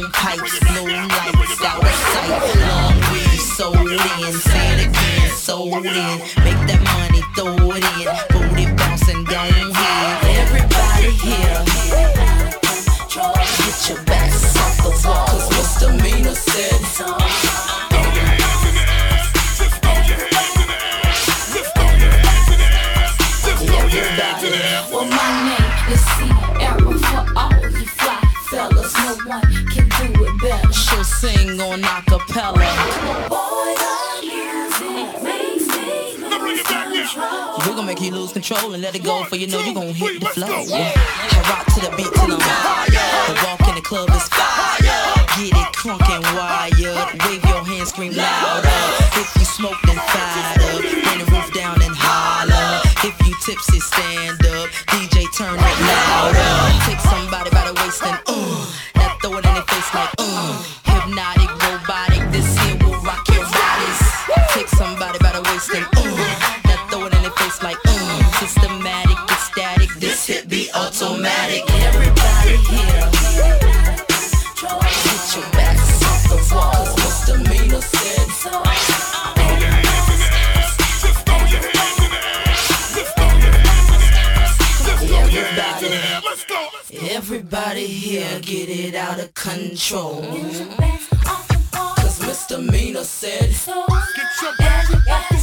Long pipes, lights, out of sight. Long weed, sold in, again, sold in. Make that money, throw it in. Booty bouncing, don't. Everybody here, get your backs off the wall. Cause Mr. Mina said, sing on acapella. We're gonna make you lose control and let it go, for you know you're gonna hit the flow. Yeah. I rock to the beat till I'm high. The walk in the club is fire. Get it crunk and wired. Wave your hands, scream louder. If you smoke, then fire. up. Bring the roof down and holler. If you tipsy, stand up. DJ, turn it louder. Take somebody by the waist and ooh. now throw it in their face like ooh hypnotic, robotic. This here will rock your bodies. Take somebody by the waist and ooh, now throw it in their face like ooh. systematic. Everybody here get it out of control. Cause Misdemeanor said, so, get your off the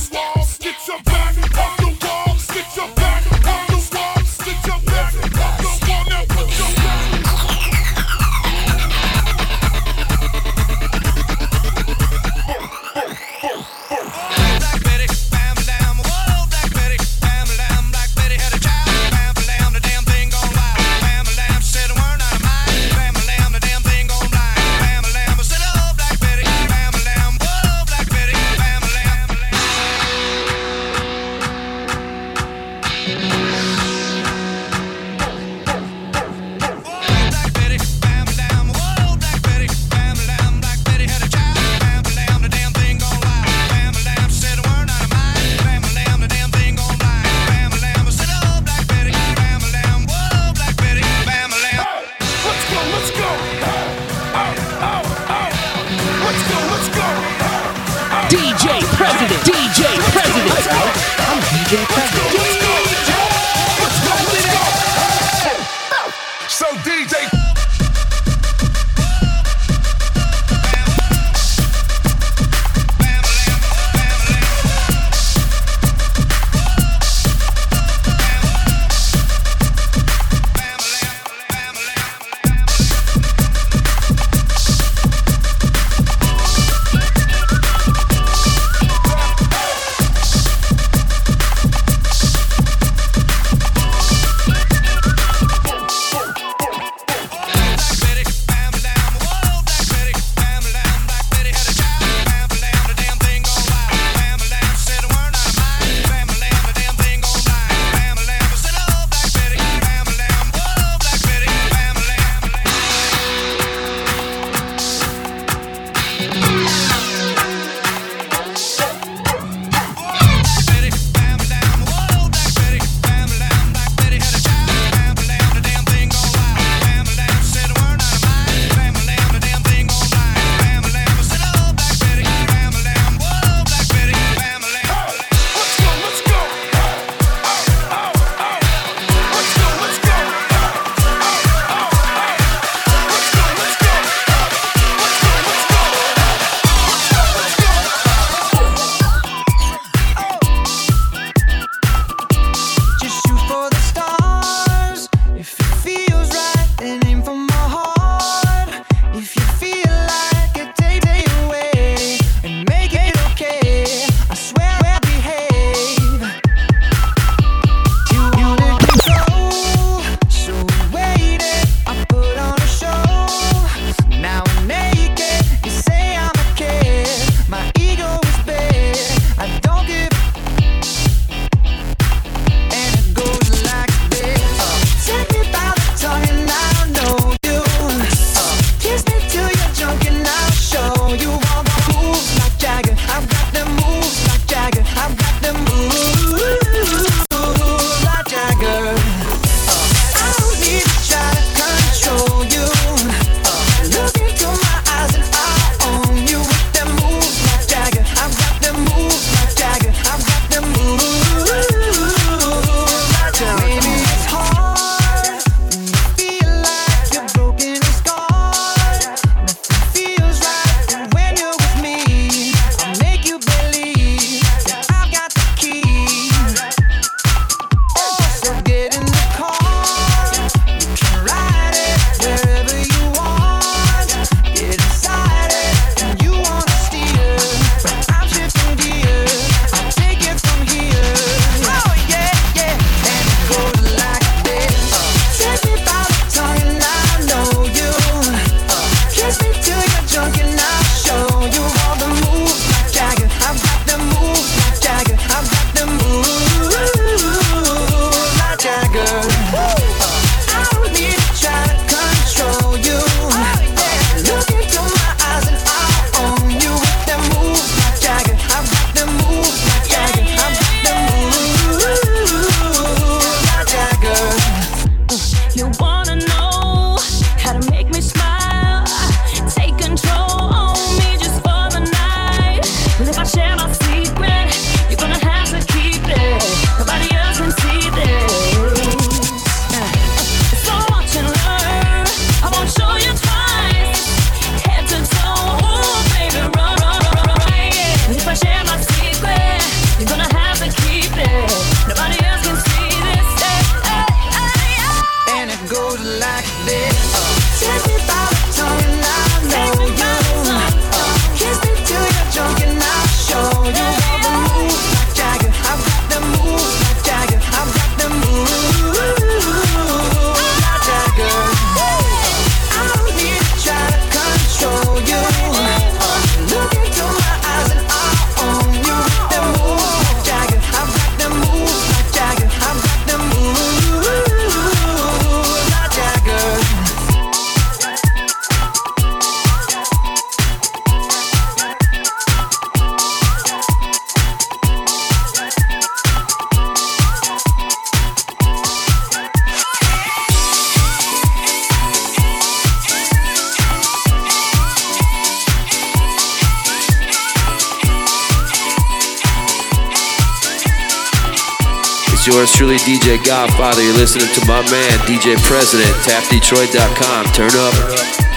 yours truly, DJ Godfather. You're listening to my man, DJ PreZident, tapdetroit.com. Turn up.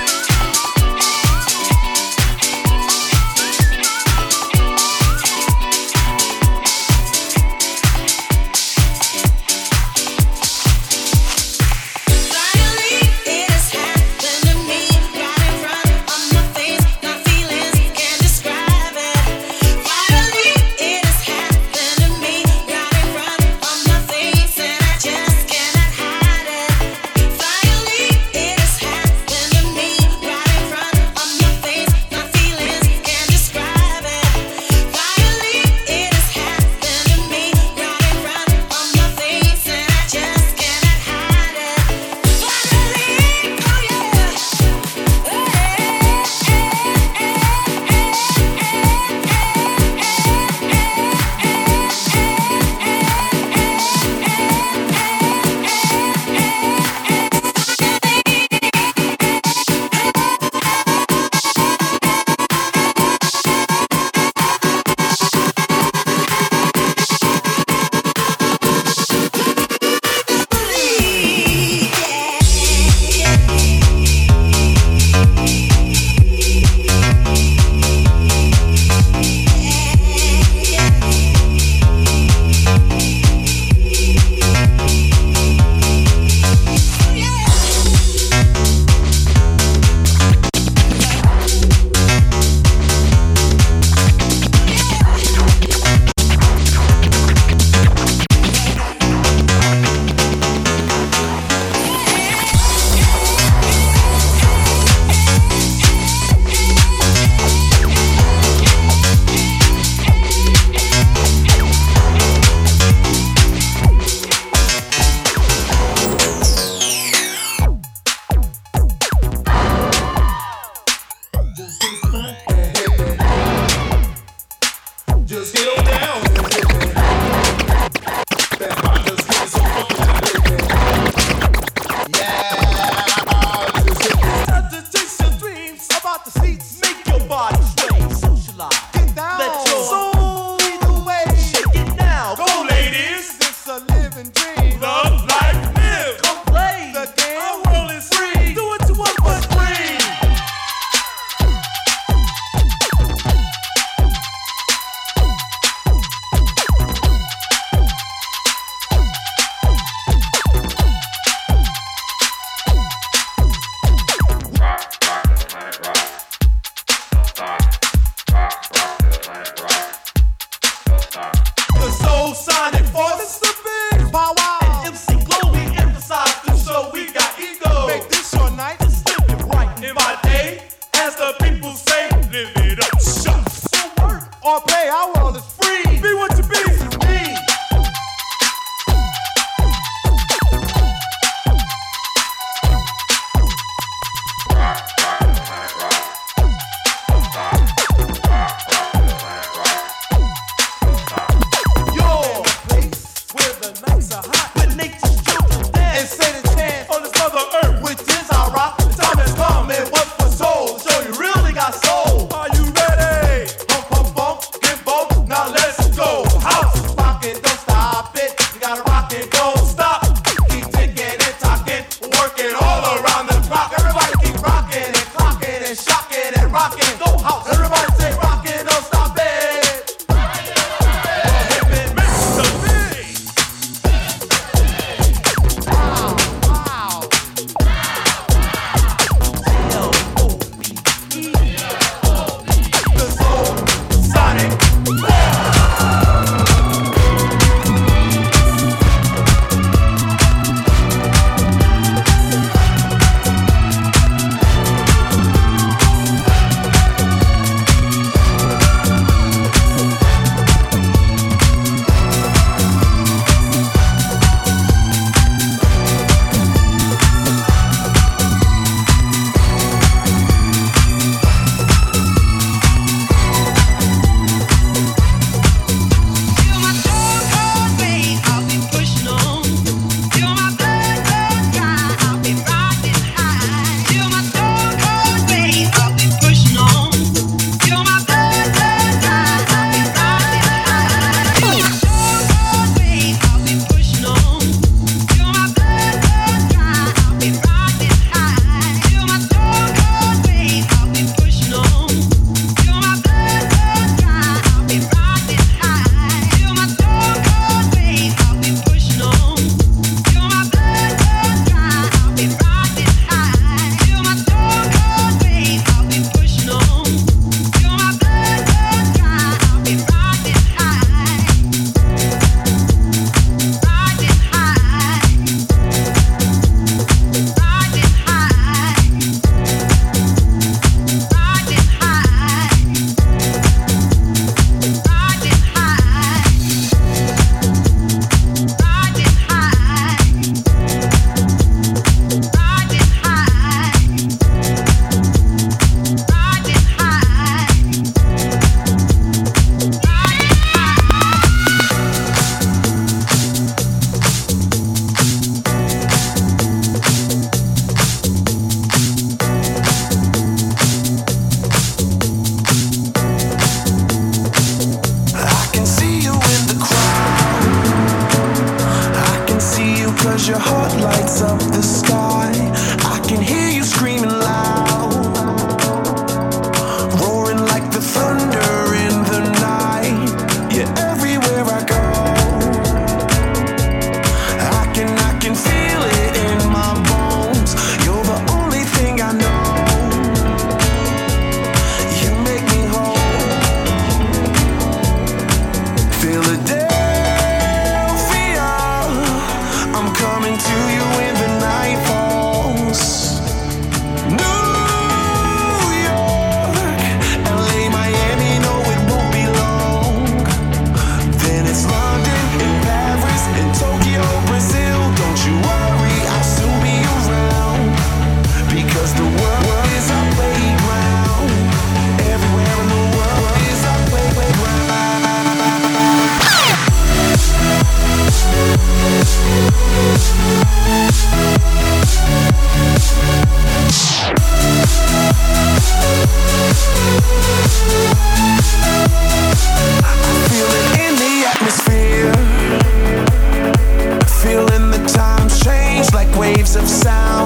of sound.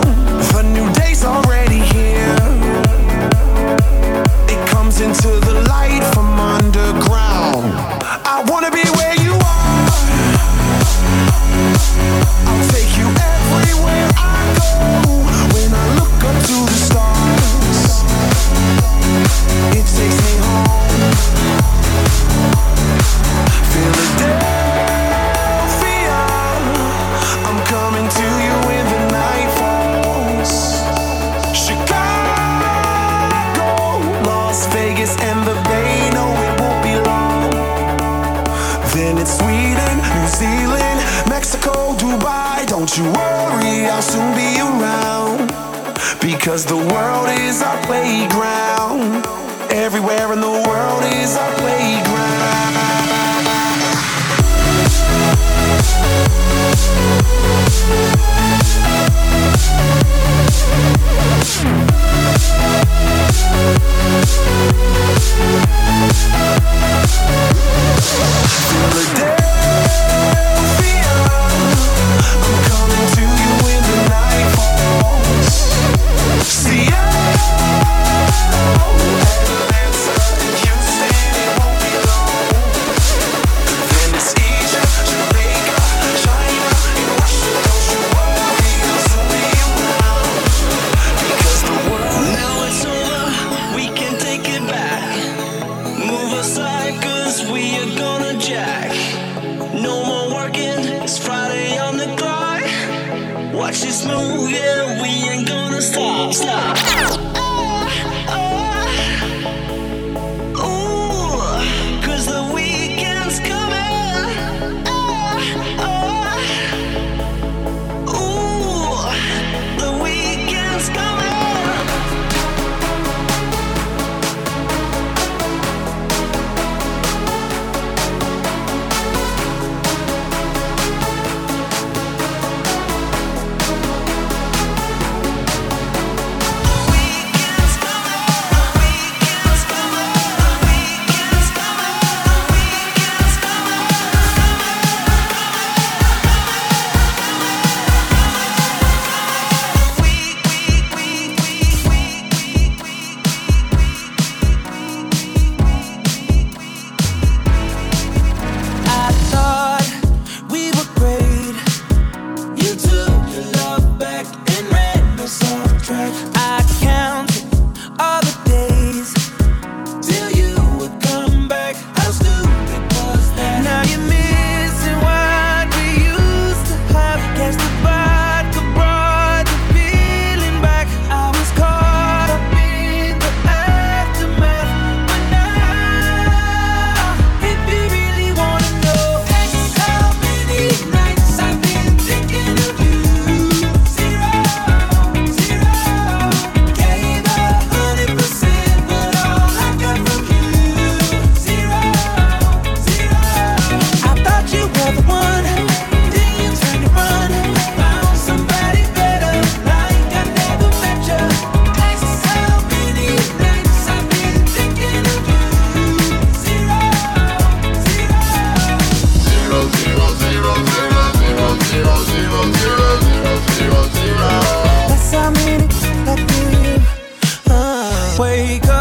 wake up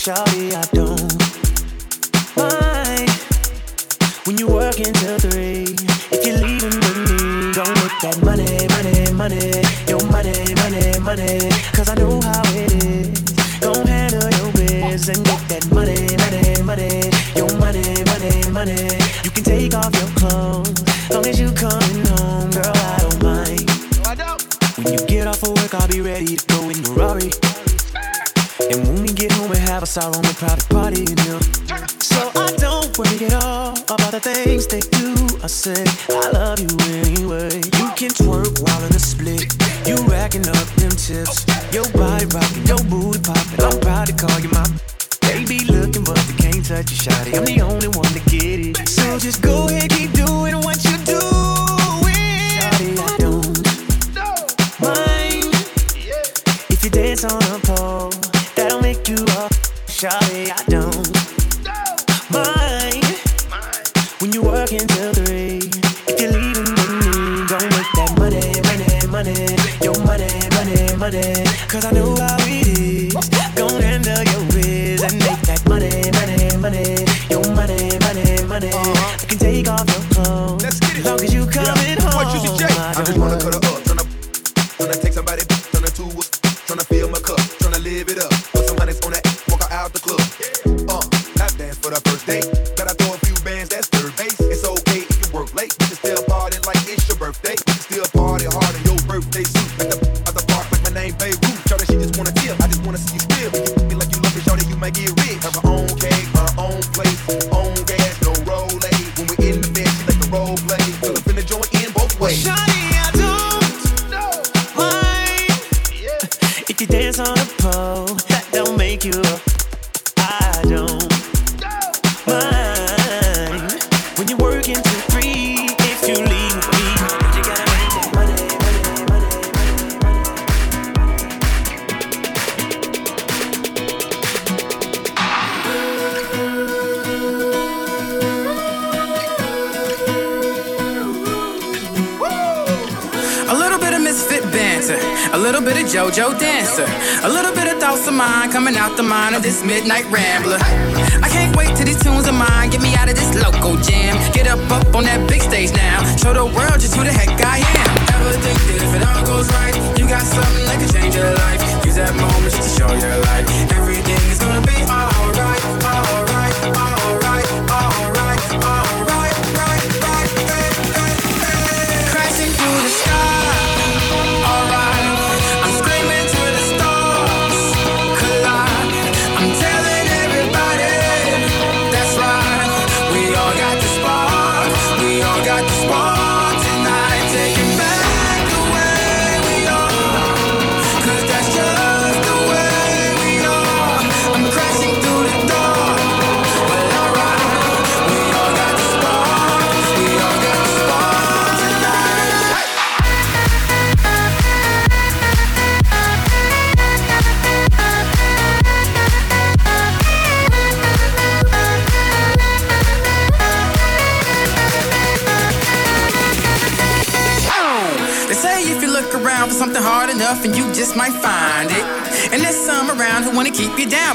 shawty, I don't mind when you work until three. If you're leaving with me, don't make that money, money, money, your money, money, money. Cause I know out on a crowded party, you know. So I don't worry at all about the things they do. I say, I love you anyway. You can twerk while in a split. You racking up them tips. Your body rocking, your this midnight rambler.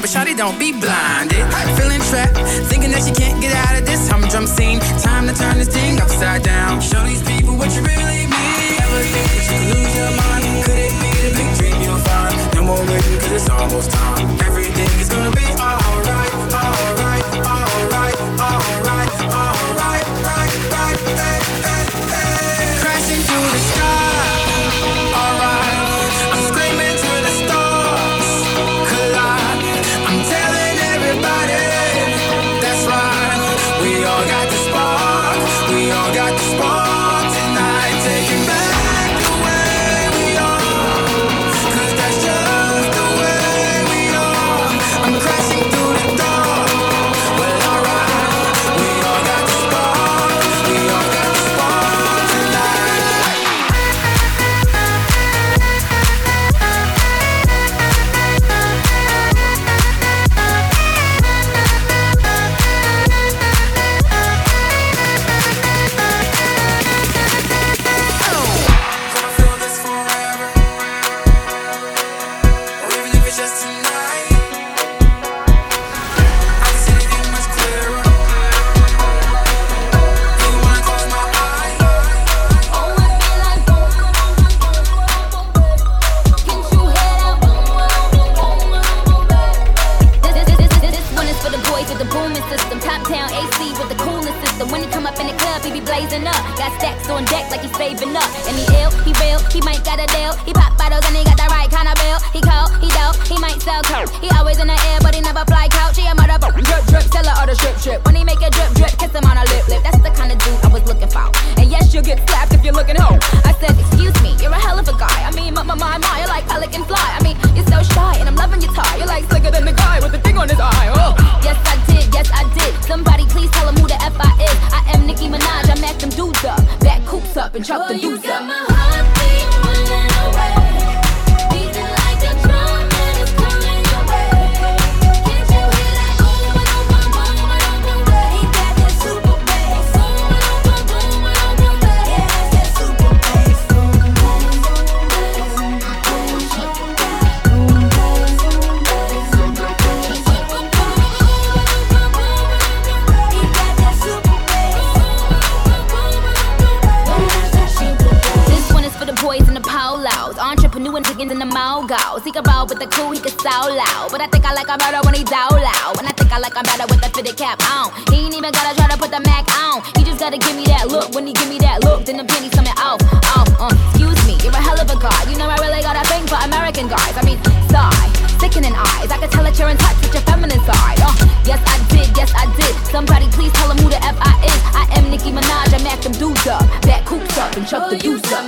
but don't be blinded. Feeling trapped pelican fly. I mean, you're so shy, and I'm loving your tie. You're like slicker than the guy with the thing on his eye. Oh. Yes, I did, yes, I did. Somebody please tell him who the F I is. I am Nicki Minaj, I match them dudes up, back coops up, and chopped well, the dudes up. with he can sound loud. But I think I like him better when he's out loud. And I think I like him better with the fitted cap on. He ain't even gotta try to put the Mac on. He just gotta give me that look. When he give me that look, then the penny's coming off. Off, uh, excuse me, you're a hell of a guy. You know I really got a thing for American guys. I mean, sigh, sickening eyes. I can tell that you're in touch with your feminine side. Uh, yes, I did, yes, I did. Somebody please tell him who the F I is. I am Nicki Minaj, I mac them dudes up. Back coops up and chuck oh, the deuce up.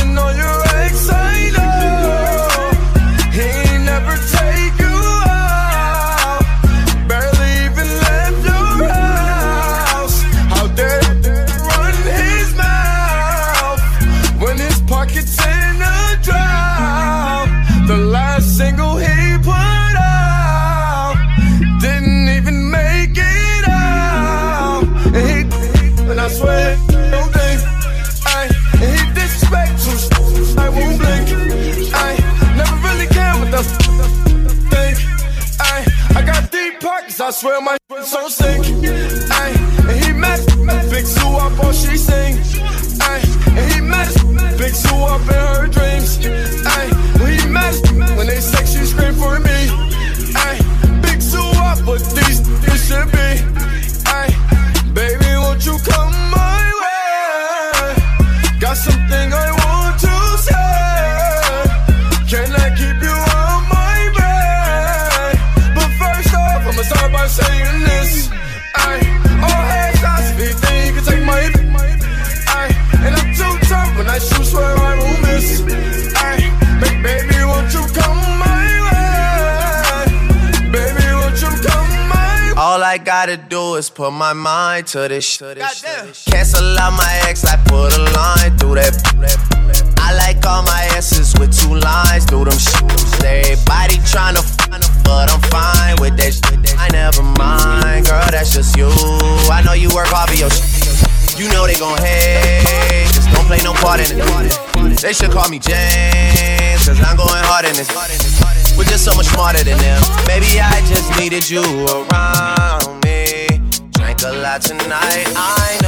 dancing on you. swear my always put my mind to this shit. Cancel out my ex, I put a line through that. I like all my asses with two lines through them shoes. Everybody tryna find them, but I'm fine with that shit. I never mind, girl, that's just you. I know you work hard for your shit. You know they gon' hate. Just don't play no part in it. They should call me James, cause I'm going hard in this. We're just so much smarter than them. Maybe I just needed you around that tonight. I